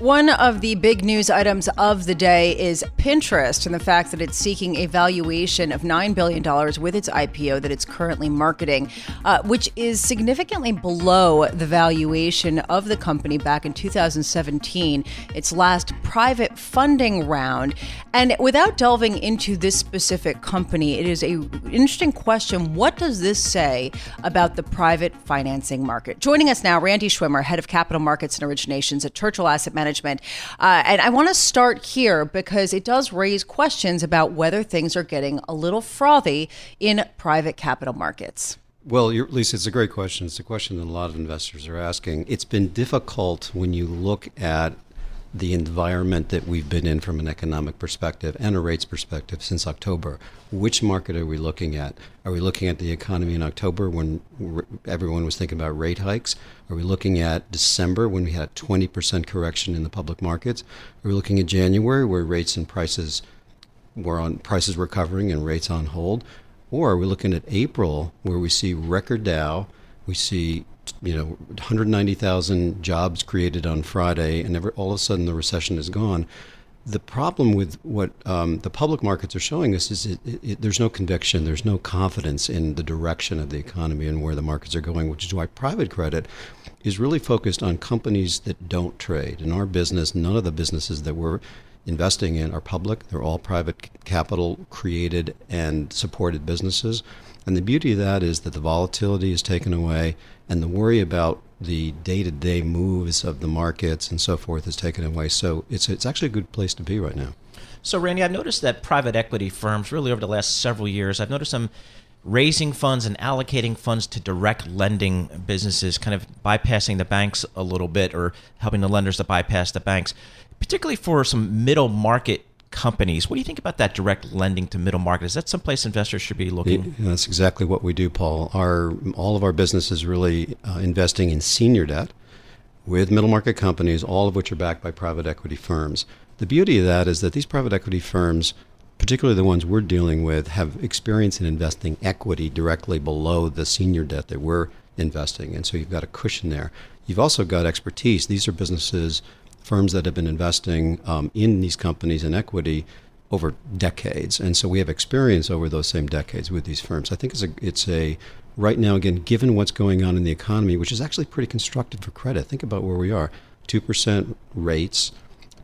One of the big news items of the day is Pinterest and the fact that it's seeking a valuation of $9 billion with its IPO that it's currently marketing, uh, which is significantly below the valuation of the company back in 2017, its last private funding round. And without delving into this specific company, it is an interesting question. What does this say about the private financing market? Joining us now, Randy Schwimmer, head of capital markets and originations at Churchill Asset Management management. Uh, and I want to start here because it does raise questions about whether things are getting a little frothy in private capital markets. Well, Lisa, it's a great question. It's a question that a lot of investors are asking. It's been difficult when you look at the environment that we've been in from an economic perspective and a rates perspective since October. Which market are we looking at? Are we looking at the economy in October when everyone was thinking about rate hikes? Are we looking at December when we had a 20% correction in the public markets? Are we looking at January where rates and prices were on prices recovering and rates on hold? Or are we looking at April where we see record Dow, we see you know 190,000 jobs created on Friday, and never, all of a sudden the recession is gone. The problem with what um, the public markets are showing us is it, it, it, there's no conviction, there's no confidence in the direction of the economy and where the markets are going, which is why private credit is really focused on companies that don't trade. In our business, none of the businesses that we're investing in are public. They're all private capital created and supported businesses. And the beauty of that is that the volatility is taken away and the worry about the day-to-day moves of the markets and so forth is taken away. So it's it's actually a good place to be right now. So Randy, I've noticed that private equity firms really over the last several years, I've noticed them raising funds and allocating funds to direct lending businesses, kind of bypassing the banks a little bit or helping the lenders to bypass the banks, particularly for some middle market companies. What do you think about that direct lending to middle market? Is that someplace investors should be looking? That's exactly what we do, Paul. Our all of our business is really uh, investing in senior debt with middle market companies, all of which are backed by private equity firms. The beauty of that is that these private equity firms, particularly the ones we're dealing with, have experience in investing equity directly below the senior debt that we're investing, and so you've got a cushion there. You've also got expertise. These are businesses firms that have been investing um, in these companies in equity over decades, and so we have experience over those same decades with these firms. I think it's a it's a right now again, given what's going on in the economy, which is actually pretty constructive for credit. Think about where we are: two percent rates,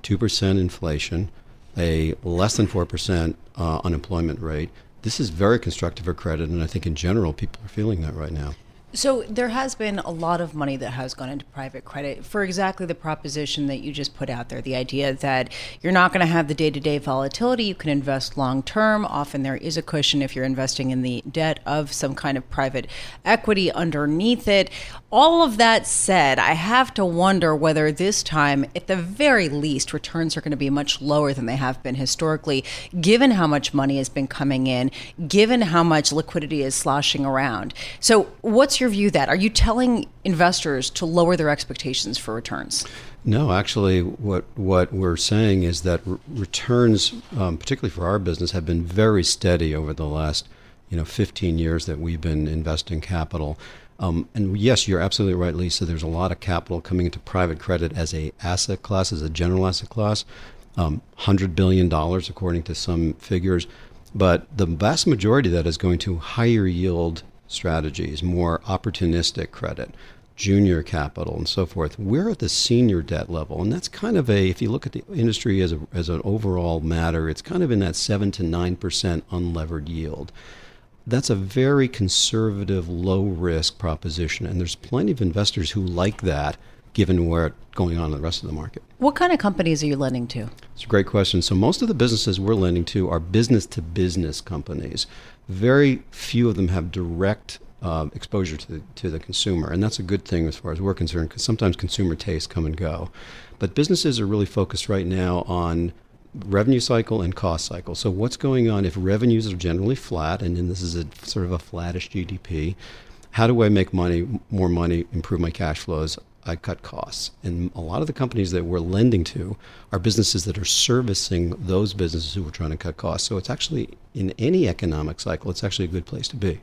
two percent inflation, a less than four percent uh, unemployment rate. This is very constructive for credit, and I think in general people are feeling that right now. So there has been a lot of money that has gone into private credit for exactly the proposition that you just put out there. The idea that you're not going to have the day-to-day volatility. You can invest long term. Often there is a cushion if you're investing in the debt of some kind of private equity underneath it. All of that said, I have to wonder whether this time, at the very least, returns are going to be much lower than they have been historically, given how much money has been coming in, given how much liquidity is sloshing around. So, what's your view that? Are you telling investors to lower their expectations for returns? No, actually, what what we're saying is that returns, um, particularly for our business, have been very steady over the last, you know, 15 years that we've been investing capital. Um, and yes, you're absolutely right, Lisa. There's a lot of capital coming into private credit as a asset class, as a general asset class. Um, Hundred billion dollars, according to some figures, but the vast majority of that is going to higher yield strategies, more opportunistic credit, junior capital, and so forth. We're at the senior debt level, and that's kind of a. If you look at the industry as a, as an overall matter, it's kind of in that seven to nine percent unlevered yield that's a very conservative, low risk proposition. And there's plenty of investors who like that given what's going on in the rest of the market. What kind of companies are you lending to? It's a great question. So, most of the businesses we're lending to are business to business companies. Very few of them have direct uh, exposure to the, to the consumer. And that's a good thing as far as we're concerned because sometimes consumer tastes come and go. But businesses are really focused right now on revenue cycle and cost cycle. So what's going on if revenues are generally flat, and then this is a sort of a flattish GDP? how do I make money, more money, improve my cash flows? I cut costs. And a lot of the companies that we're lending to are businesses that are servicing those businesses who are trying to cut costs. So it's actually, in any economic cycle, it's actually a good place to be.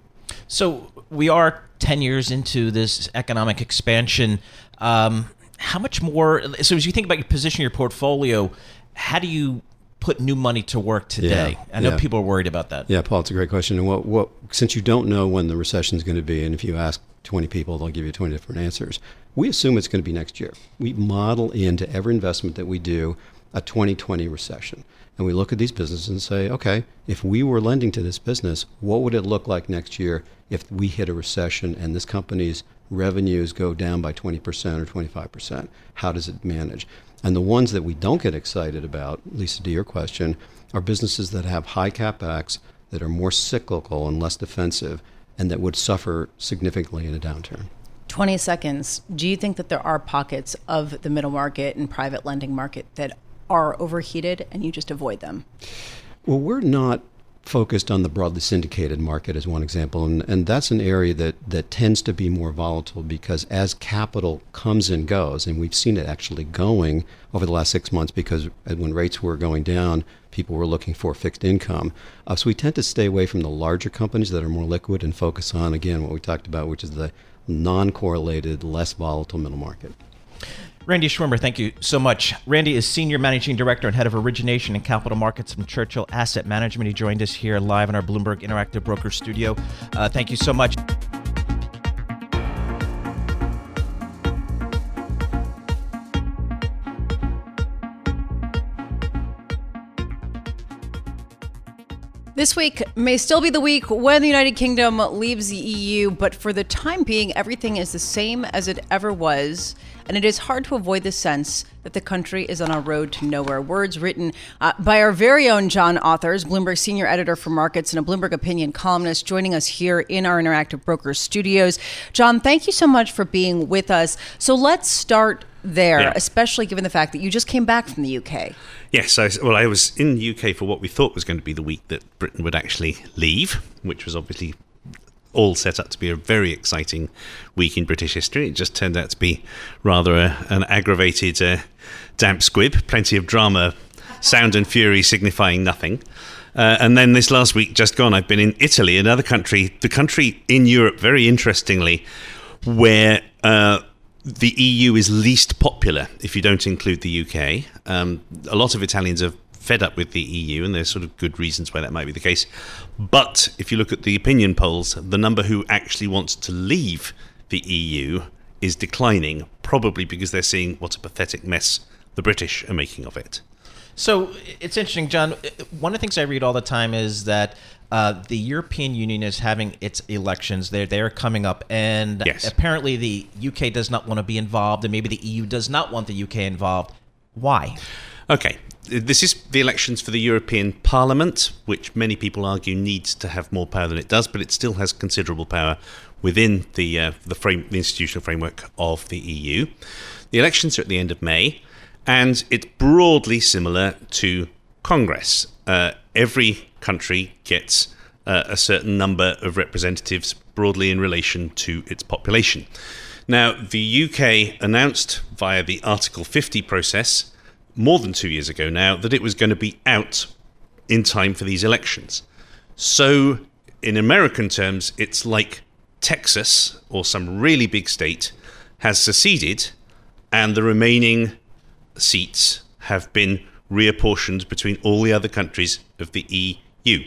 So we are 10 years into this economic expansion. Um, how much more? So as you think about your position, your portfolio, how do you put new money to work today? Yeah, I know yeah. people are worried about that. Yeah, Paul, it's a great question. And what, what, since you don't know when the recession is going to be, and if you ask 20 people, they'll give you 20 different answers. We assume it's going to be next year. We model into every investment that we do a 2020 recession. And we look at these businesses and say, okay, if we were lending to this business, what would it look like next year if we hit a recession and this company's revenues go down by 20% or 25%? How does it manage? And the ones that we don't get excited about, Lisa, to your question, are businesses that have high capex, that are more cyclical and less defensive, and that would suffer significantly in a downturn. 20 seconds. Do you think that there are pockets of the middle market and private lending market that are overheated and you just avoid them? Well, we're not focused on the broadly syndicated market as one example, and, and that's an area that, that tends to be more volatile because as capital comes and goes, and we've seen it actually going over the last six months because when rates were going down, people were looking for fixed income. Uh, so we tend to stay away from the larger companies that are more liquid and focus on, again, what we talked about, which is the non correlated, less volatile middle market. Randy Schwimmer, thank you so much. Randy is Senior Managing Director and Head of Origination and Capital Markets from Churchill Asset Management. He joined us here live in our Bloomberg Interactive Broker studio. Uh, thank you so much. This week may still be the week when the United Kingdom leaves the EU, but for the time being, everything is the same as it ever was. And it is hard to avoid the sense that the country is on a road to nowhere. Words written uh, by our very own John Authers, Bloomberg senior editor for markets and a Bloomberg opinion columnist, joining us here in our Interactive Brokers studios. John, thank you so much for being with us. So let's start there, Yeah. especially given the fact that you just came back from the UK. Yes, I, well, I was in the UK for what we thought was going to be the week that Britain would actually leave, which was obviously all set up to be a very exciting week in British history. It just turned out to be rather a, an aggravated uh, damp squib, plenty of drama, sound and fury signifying nothing. Uh, and then this last week, just gone, I've been in Italy, another country, the country in Europe, very interestingly, where uh, the EU is least popular if you don't include the UK. Um, a lot of Italians are fed up with the EU, and there's sort of good reasons why that might be the case. But if you look at the opinion polls, the number who actually wants to leave the EU is declining, probably because they're seeing what a pathetic mess the British are making of it. So it's interesting, John. One of the things I read all the time is that uh, the European Union is having its elections. They're they're coming up, and Yes. apparently the UK does not want to be involved, and maybe the EU does not want the UK involved. Why? Okay, this is the elections for the European Parliament, which many people argue needs to have more power than it does, but it still has considerable power within the uh, the, frame, the institutional framework of the EU. The elections are at the end of May, and it's broadly similar to Congress. Uh, every country gets uh, a certain number of representatives broadly in relation to its population. Now, the UK announced via the Article 50 process more than two years ago now that it was going to be out in time for these elections. So, in American terms, it's like Texas or some really big state has seceded and the remaining seats have been reapportioned between all the other countries of the EU.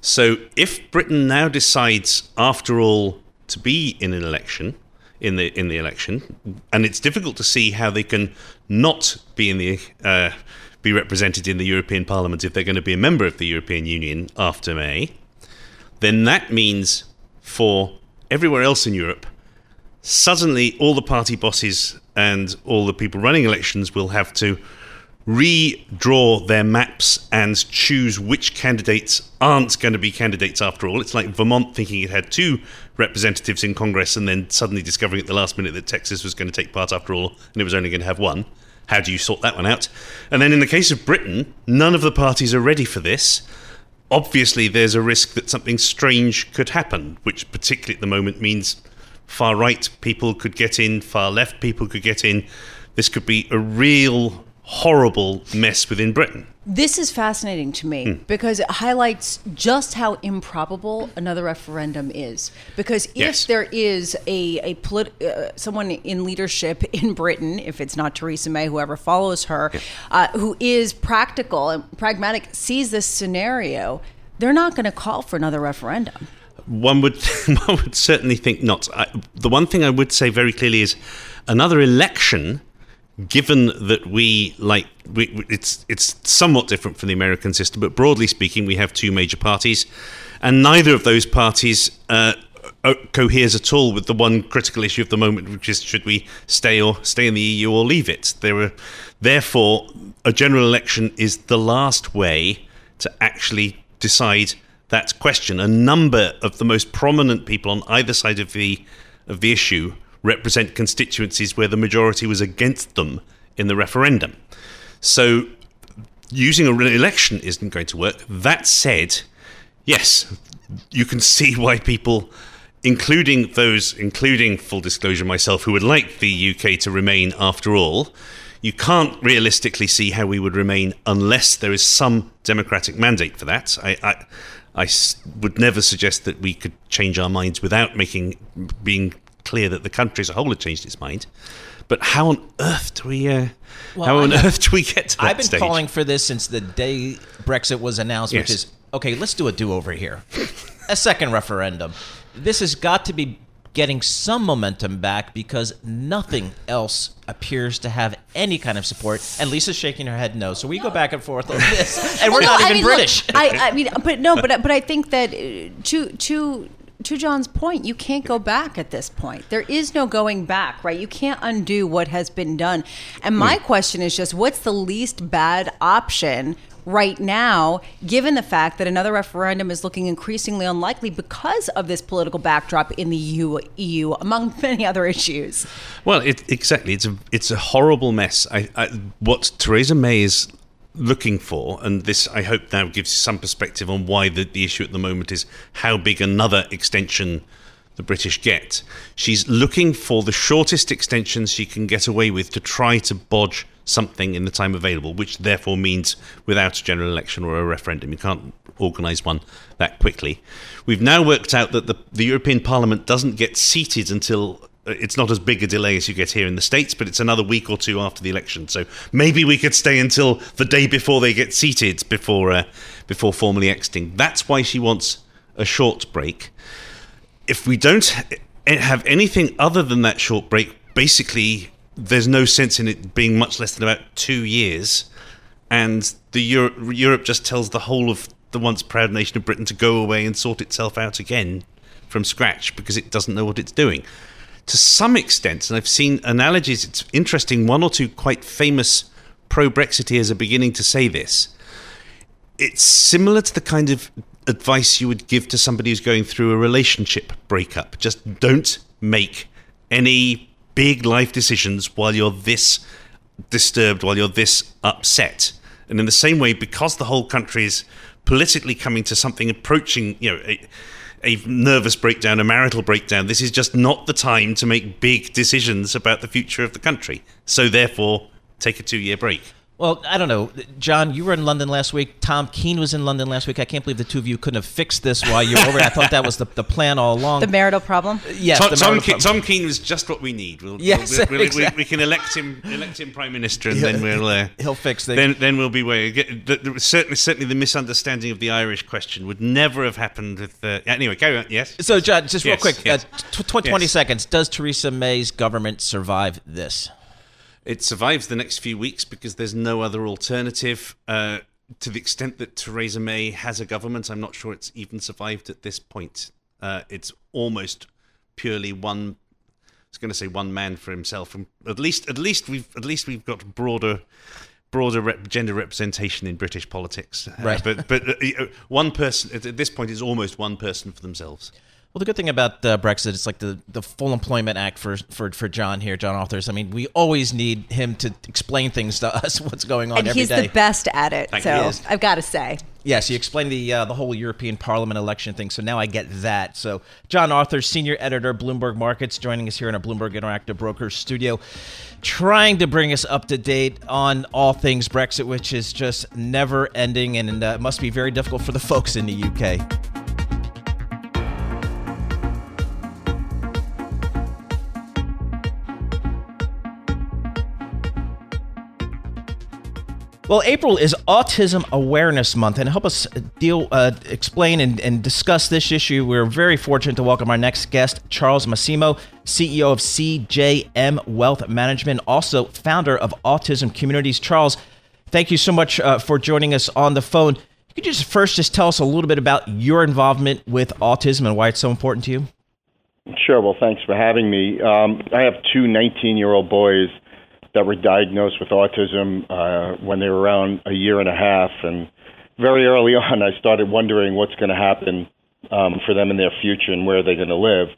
So if Britain now decides, after all, to be in an election, in the in the election, and it's difficult to see how they can not be in the uh, be represented in the European Parliament if they're going to be a member of the European Union after May, then that means for everywhere else in Europe, suddenly all the party bosses and all the people running elections will have to redraw their maps and choose which candidates aren't going to be candidates after all. It's like Vermont thinking it had two representatives in Congress and then suddenly discovering at the last minute that Texas was going to take part after all and it was only going to have one. How do you sort that one out? And then in the case of Britain, none of the parties are ready for this. obviously there's a risk that something strange could happen, which particularly at the moment means far right people could get in, far left people could get in. This could be a real horrible mess within Britain. This is fascinating to me because it highlights just how improbable another referendum is. Because if Yes. there is a, a polit- uh, someone in leadership in Britain, if it's not Theresa May, whoever follows her, uh, who is practical and pragmatic, sees this scenario, they're not going to call for another referendum. One would, one would certainly think not. I, the one thing I would say very clearly is another election. Given that we like, we, it's it's somewhat different from the American system, but broadly speaking, we have two major parties, and neither of those parties uh, coheres at all with the one critical issue of the moment, which is should we stay or stay in the EU or leave it. There are, therefore, a general election is the last way to actually decide that question. A number of the most prominent people on either side of the of the issue represent constituencies where the majority was against them in the referendum. So using a re- election isn't going to work. That said, yes, you can see why people, including those, including full disclosure myself, who would like the UK to remain after all, you can't realistically see how we would remain unless there is some democratic mandate for that. I, I would never suggest that we could change our minds without making being clear that the country as a whole had changed its mind. But how on earth do we? Uh, Well, how on I- earth do we get to that I've been stage? calling for this since the day Brexit was announced, which is okay, let's do a do over here. a second referendum. This has got to be getting some momentum back because nothing else appears to have any kind of support. And Lisa's shaking her head no. So we go back and forth on this. And we're Well, not I even mean, look, British. I, I mean, but no, but but I think that uh, to to to John's point, you can't go back at this point. There is no going back, right? You can't undo what has been done. And my hmm. question is just, what's the least bad option? Right now, given the fact that another referendum is looking increasingly unlikely because of this political backdrop in the EU, EU among many other issues. Well, it, exactly. It's a it's a horrible mess. I, I, what Theresa May is looking for, and this I hope now gives some perspective on why the, the issue at the moment is how big another extension the British get. She's looking for the shortest extension she can get away with to try to bodge something in the time available, which therefore means without a general election or a referendum. You can't organise one that quickly. We've now worked out that the, the European Parliament doesn't get seated until it's not as big a delay as you get here in the States, but it's another week or two after the election. So maybe we could stay until the day before they get seated before uh, before formally exiting. That's why she wants a short break. If we don't have anything other than that short break, basically there's no sense in it being much less than about two years, and the Europe, Europe just tells the whole of the once proud nation of Britain to go away and sort itself out again from scratch because it doesn't know what it's doing to some extent, and I've seen analogies, it's interesting, one or two quite famous pro Brexiteers are beginning to say this. It's similar to the kind of advice you would give to somebody who's going through a relationship breakup. Just don't make any big life decisions while you're this disturbed, while you're this upset. And in the same way, because the whole country is politically coming to something approaching, you know, a, nervous breakdown, a marital breakdown, this is just not the time to make big decisions about the future of the country. So therefore, take a two-year break. Well, I don't know. John, you were in London last week. Tom Keene was in London last week. I can't believe the two of you couldn't have fixed this while you were over. there. I thought that was the, the plan all along. The marital problem? yes, Tom, the Tom, marital Ke- problem. Tom Keene was just what we need. We'll, Yes, we'll, we'll, exactly. we can elect him, elect him prime minister, and then we'll uh, He'll fix things. Then, then we'll be way. Get, the, the, certainly, certainly, the misunderstanding of the Irish question would never have happened with. Uh, anyway, carry on. Yes. So, John, just real quick, yes. uh, tw- tw- 20 Yes. seconds. Does Theresa May's government survive this? It survives the next few weeks because there's no other alternative. Uh, to the extent that Theresa May has a government, I'm not sure it's even survived at this point. Uh, it's almost purely one. I was going to say one man for himself. And at least, at least we've at least we've got broader, broader rep- gender representation in British politics. Uh, Right. but but uh, one person at at this point is almost one person for themselves. Well, the good thing about uh, Brexit, it's like the, the full employment act for, for for John here, John Authers. I mean, we always need him to explain things to us, what's going on and every he's day. the best at it. Thank so. I've got to say. Yes, you explained the uh, the whole European Parliament election thing, so now I get that. So, John Authers, senior editor, Bloomberg Markets, joining us here in our Bloomberg Interactive Brokers studio, trying to bring us up to date on all things Brexit, which is just never ending, and uh, must be very difficult for the folks in the UK. Well, April is Autism Awareness Month, and help us deal, uh, explain, and, and, discuss this issue, we're very fortunate to welcome our next guest, Charles Massimo, CEO of CJM Wealth Management, also founder of Autism Communities. Charles, thank you so much uh, for joining us on the phone. Could you just first just tell us a little bit about your involvement with autism and why it's so important to you? Sure. Well, thanks for having me. Um, I have two 19 year old boys that were diagnosed with autism uh, when they were around a year and a half. And very early on, I started wondering what's going to happen um, for them in their future and where they're going to live.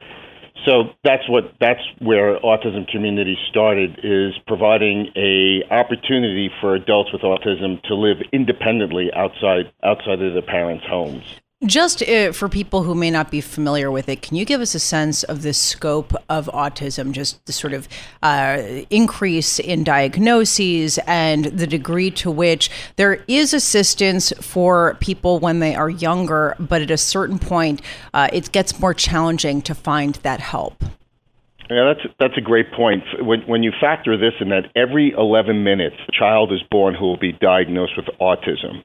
So that's what that's where autism community started is providing a opportunity for adults with autism to live independently outside outside of their parents' homes. Just uh, for people who may not be familiar with it, can you give us a sense of the scope of autism, just the sort of uh, increase in diagnoses and the degree to which there is assistance for people when they are younger, but at a certain point, uh, it gets more challenging to find that help? Yeah, that's that's a great point. When when you factor this in that every 11 minutes, a child is born who will be diagnosed with autism.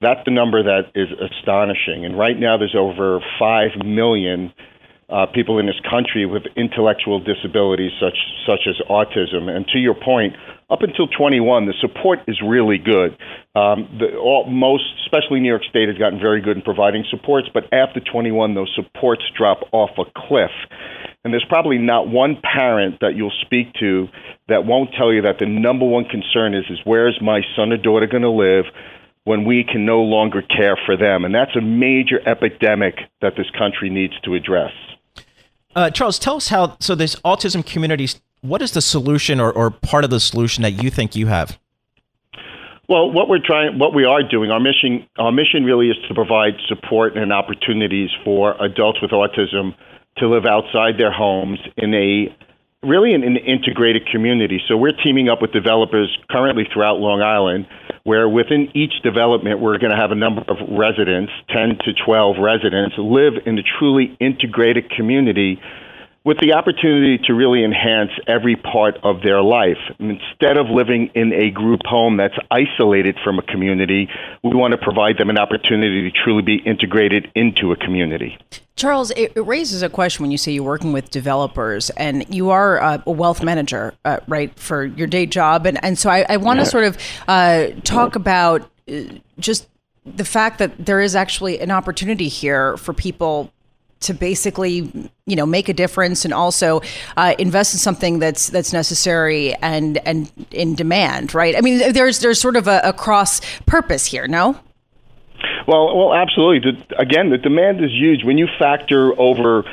That's the number that is astonishing. And right now, there's over 5 million uh, people in this country with intellectual disabilities such, such as autism. And to your point, up until 21, the support is really good. Um, the, all, most, especially New York State, has gotten very good in providing supports, but after 21, those supports drop off a cliff. And there's probably not one parent that you'll speak to that won't tell you that the number one concern is, is where's my son or daughter going to live? When we can no longer care for them. And that's a major epidemic that this country needs to address. Uh, Charles, tell us how, so this autism community, what is the solution or, or part of the solution that you think you have? Well, what we're trying, what we are doing, our mission, our mission really is to provide support and opportunities for adults with autism to live outside their homes in a really in an integrated community. So we're teaming up with developers currently throughout Long Island where within each development we're going to have a number of residents, 10 to 12 residents, live in a truly integrated community with the opportunity to really enhance every part of their life. Instead of living in a group home that's isolated from a community, we want to provide them an opportunity to truly be integrated into a community. Charles, it, raises a question when you say you're working with developers and you are a wealth manager, uh, right, for your day job. And, and so I, I want to yeah. sort of uh, talk about uh, just the fact that there is actually an opportunity here for people to basically you know make a difference and also uh, invest in something that's that's necessary and and in demand right i mean there's there's sort of a, a cross purpose here no well, well, absolutely. The, again, the demand is huge. When you factor over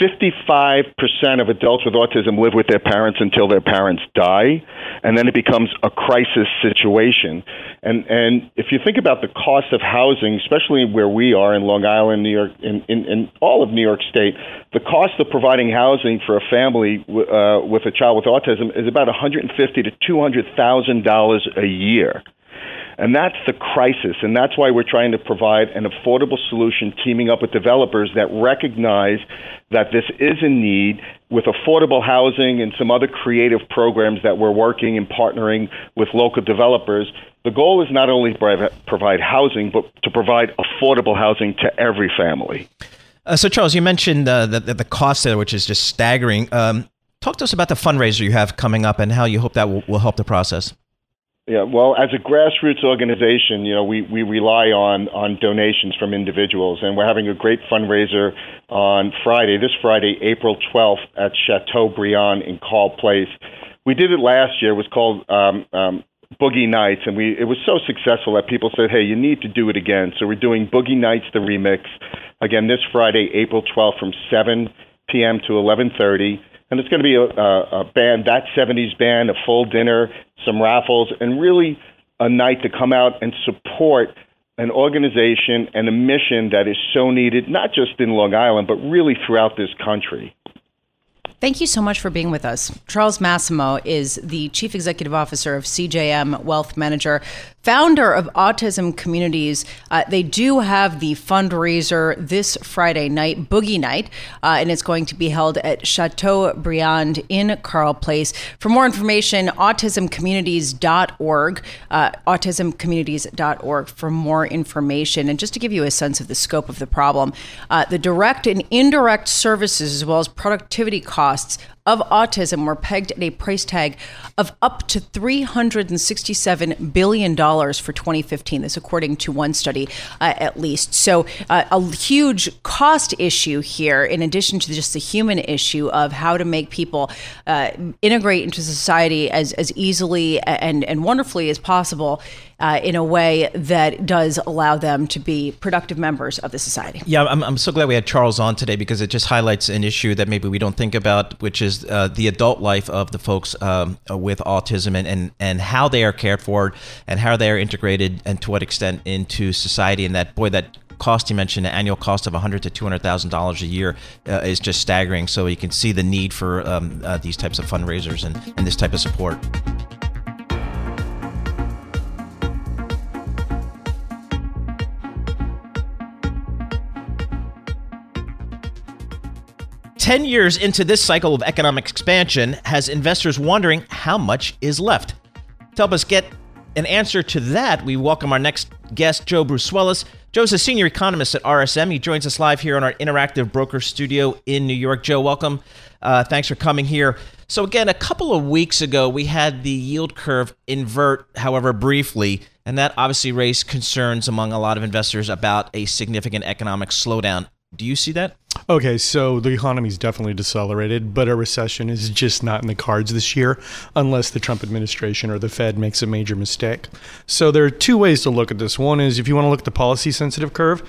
55% of adults with autism live with their parents until their parents die, and then it becomes a crisis situation. And and if you think about the cost of housing, especially where we are in Long Island, New York, in, in, in all of New York State, the cost of providing housing for a family uh, with a child with autism is about 150 to 200 thousand dollars a year. And that's the crisis. And that's why we're trying to provide an affordable solution, teaming up with developers that recognize that this is a need with affordable housing and some other creative programs that we're working and partnering with local developers. The goal is not only to provide housing, but to provide affordable housing to every family. Uh, so, Charles, you mentioned uh, the, the, the cost there, which is just staggering. Um, talk to us about the fundraiser you have coming up and how you hope that will, will help the process. Yeah, well, as a grassroots organization, you know, we, we rely on, on donations from individuals, and we're having a great fundraiser on Friday, this Friday, April 12th, at Chateaubriand in Carle Place. We did it last year. It was called um, um, Boogie Nights, and we it was so successful that people said, "Hey, you need to do it again." So we're doing Boogie Nights, the remix, again this Friday, April 12th, from 7 p.m. to 11:30, and it's going to be a, a, band, that 70s band, a full dinner, some raffles, and really a night to come out and support an organization and a mission that is so needed, not just in Long Island, but really throughout this country. Thank you so much for being with us. Charles Massimo is the Chief Executive Officer of CJM Wealth Manager, founder of Autism Communities. Uh, they do have the fundraiser this Friday night, Boogie Night, uh, and it's going to be held at Chateau Briand in Carle Place. For more information, autismcommunities.org, uh, autismcommunities.org for more information. And just to give you a sense of the scope of the problem, uh, the direct and indirect services, as well as productivity costs, costs of autism were pegged at a price tag of up to $367 billion for 2015. This, according to one study, uh, at least. So, uh, a huge cost issue here, in addition to just the human issue of how to make people uh, integrate into society as, as easily and, and wonderfully as possible. Uh, in a way that does allow them to be productive members of the society. Yeah, I'm, I'm so glad we had Charles on today because it just highlights an issue that maybe we don't think about, which is uh, the adult life of the folks um, with autism and, and, and how they are cared for and how they are integrated and to what extent into society. And that, boy, that cost you mentioned, an annual cost of 100 to 200 thousand dollars a year, uh, is just staggering. So you can see the need for um, uh, these types of fundraisers and, and this type of support. 10 years into this cycle of economic expansion has investors wondering how much is left. To help us get an answer to that, we welcome our next guest, Joe Brusuelas. Joe's a senior economist at RSM. He joins us live here in our interactive broker studio in New York. Joe, welcome. Uh, thanks for coming here. So, again, a couple of weeks ago, we had the yield curve invert, however, briefly, and that obviously raised concerns among a lot of investors about a significant economic slowdown. Do you see that? Okay, so the economy's definitely decelerated, but a recession is just not in the cards this year unless the Trump administration or the Fed makes a major mistake. So there are two ways to look at this. One is if you want to look at the policy sensitive curve,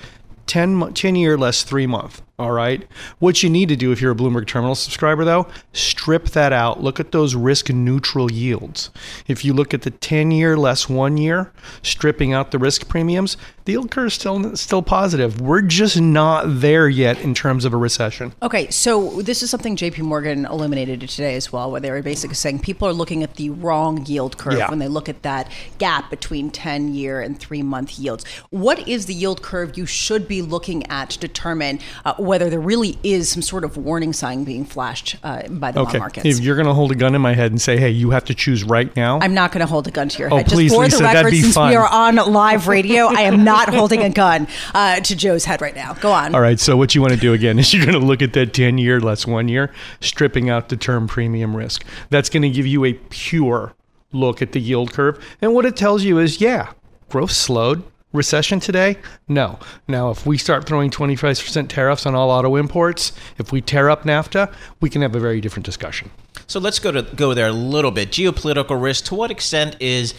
10, 10 year less 3 month. All right. What you need to do if you're a Bloomberg Terminal subscriber, though, strip that out. Look at those risk neutral yields. If you look at the 10 year less one year, stripping out the risk premiums, the yield curve is still, still positive. We're just not there yet in terms of a recession. Okay. So this is something JP Morgan illuminated today as well, where they were basically saying people are looking at the wrong yield curve yeah. when they look at that gap between 10 year and three month yields. What is the yield curve you should be looking at to determine? Uh, whether there really is some sort of warning sign being flashed uh, by the okay. bond markets. If you're going to hold a gun in my head and say, "Hey, you have to choose right now," I'm not going to hold a gun to your oh, head. Please, Just for Lisa, the record, since fun. we are on live radio, I am not holding a gun uh, to Joe's head right now. Go on. All right. So what you want to do again is you're going to look at that 10 year less one year, stripping out the term premium risk. That's going to give you a pure look at the yield curve, and what it tells you is, yeah, growth slowed recession today? No. Now, if we start throwing 25% tariffs on all auto imports, if we tear up NAFTA, we can have a very different discussion. So let's go to go there a little bit. Geopolitical risk. To what extent is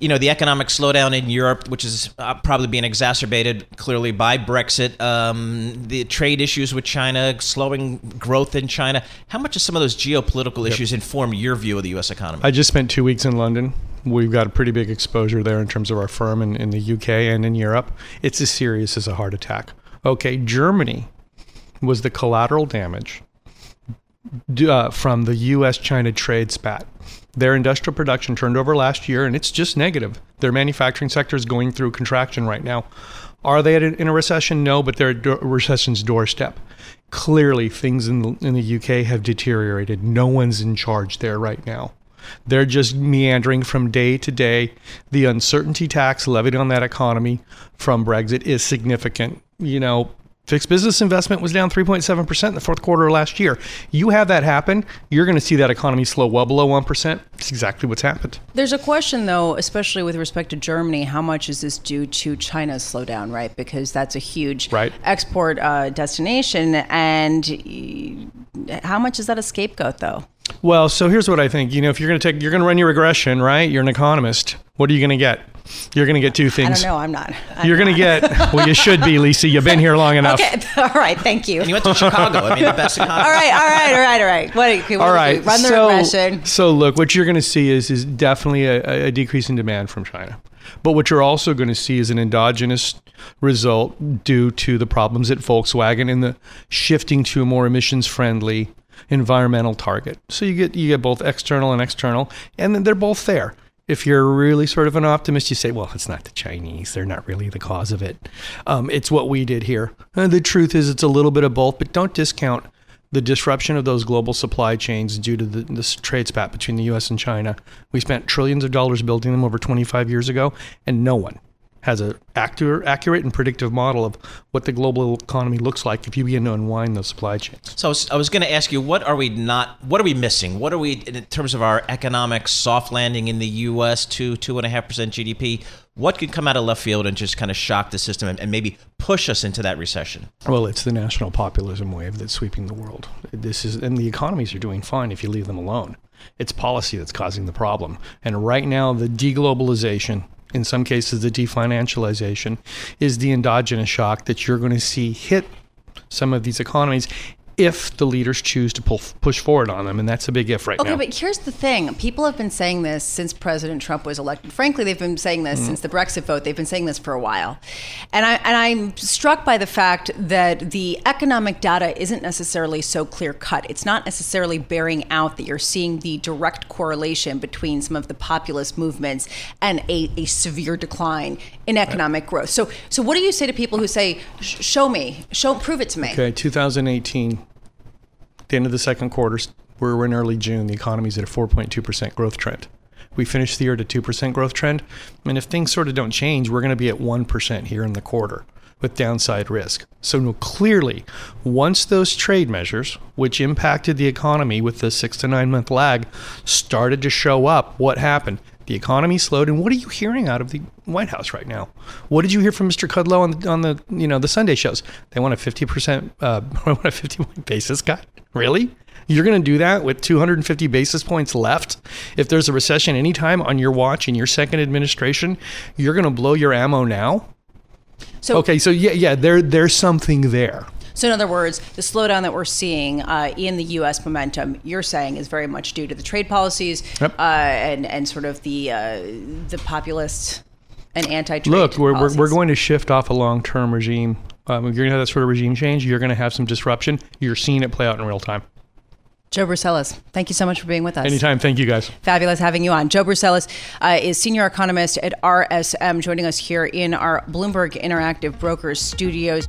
you know the economic slowdown in Europe, which is uh, probably being exacerbated clearly by Brexit, um, the trade issues with China, slowing growth in China. How much of some of those geopolitical issues yep. inform your view of the U.S. economy? I just spent two weeks in London We've got a pretty big exposure there in terms of our firm in, in the UK and in Europe. It's as serious as a heart attack. Okay, Germany was the collateral damage uh, from the US China trade spat. Their industrial production turned over last year and it's just negative. Their manufacturing sector is going through contraction right now. Are they in a recession? No, but they're at recession's doorstep. Clearly, things in the, in the UK have deteriorated. No one's in charge there right now. They're just meandering from day to day. The uncertainty tax levied on that economy from Brexit is significant. You know, Fixed business investment was down 3.7% in the fourth quarter of last year. You have that happen, you're going to see that economy slow well below 1%. It's exactly what's happened. There's a question, though, especially with respect to Germany how much is this due to China's slowdown, right? Because that's a huge right. export uh, destination. And how much is that a scapegoat, though? Well, so here's what I think. You know, if you're going to take, you're going to run your regression, right? You're an economist. What are you going to get? You're going to get two I things. don't know. I'm not. I'm You're going to get. Well, you should be, Lisa. You've been here long enough. Okay. All right. Thank you. And you went to Chicago. I mean, the best economy. All right. All right. All right. All right. What? Okay, what All do we right. do? Run the so, regression. So look, what you're going to see is is definitely a, a decrease in demand from China. But what you're also going to see is an endogenous result due to the problems at Volkswagen and the shifting to a more emissions friendly environmental target. So you get you get both external and external, and then they're both there. If you're really sort of an optimist, you say, well, it's not the Chinese. They're not really the cause of it. Um, it's what we did here. And the truth is, it's a little bit of both, but don't discount the disruption of those global supply chains due to the, this trade spat between the US and China. We spent trillions of dollars building them over 25 years ago, and no one has an accurate, accurate and predictive model of what the global economy looks like if you begin to unwind those supply chains. So I was, was going to ask you, what are we not? What are we missing? What are we in terms of our economic soft landing in the U.S. to two and a half percent GDP? What could come out of left field and just kind of shock the system and, and maybe push us into that recession? Well, it's the national populism wave that's sweeping the world. This is, and the economies are doing fine if you leave them alone. It's policy that's causing the problem. And right now, the deglobalization, in some cases, the definancialization, is the endogenous shock that you're going to see hit some of these economies if the leaders choose to pull, push forward on them. And that's a big if right Okay, now. Okay, but here's the thing. People have been saying this since President Trump was elected. Frankly, they've been saying this mm. since the Brexit vote. They've been saying this for a while. And I and I'm struck by the fact that the economic data isn't necessarily so clear cut. It's not necessarily bearing out that you're seeing the direct correlation between some of the populist movements and a, a severe decline in economic growth. So so what do you say to people who say, show me, show prove it to me? Okay, 2018, the end of the second quarter, we're in early June, the economy's at a 4.2% growth trend. We finished the year at a 2% growth trend. And if things sort of don't change, we're going to be at 1% here in the quarter with downside risk. So no, clearly, once those trade measures, which impacted the economy with the six to nine month lag, started to show up, what happened? The economy slowed, and what are you hearing out of the White House right now? What did you hear from Mr. Kudlow on the, on the you know the Sunday shows? They want a fifty percent, uh, want a fifty point basis cut. Really? You're going to do that with 250 basis points left? If there's a recession anytime on your watch in your second administration, you're going to blow your ammo now? So Okay, so yeah, yeah, there there's something there. So, in other words, the slowdown that we're seeing uh, in the U.S. momentum, you're saying, is very much due to the trade policies Yep. uh, and and sort of the uh, the populist and anti-trade. Look, we're, we're, we're going to shift off a long term regime. Um, if you're going to have that sort of regime change, you're going to have some disruption. You're seeing it play out in real time. Joe Brusuelas, thank you so much for being with us. Anytime. Thank you, guys. Fabulous having you on. Joe Brusuelas uh, is senior economist at RSM, joining us here in our Bloomberg Interactive Brokers studios.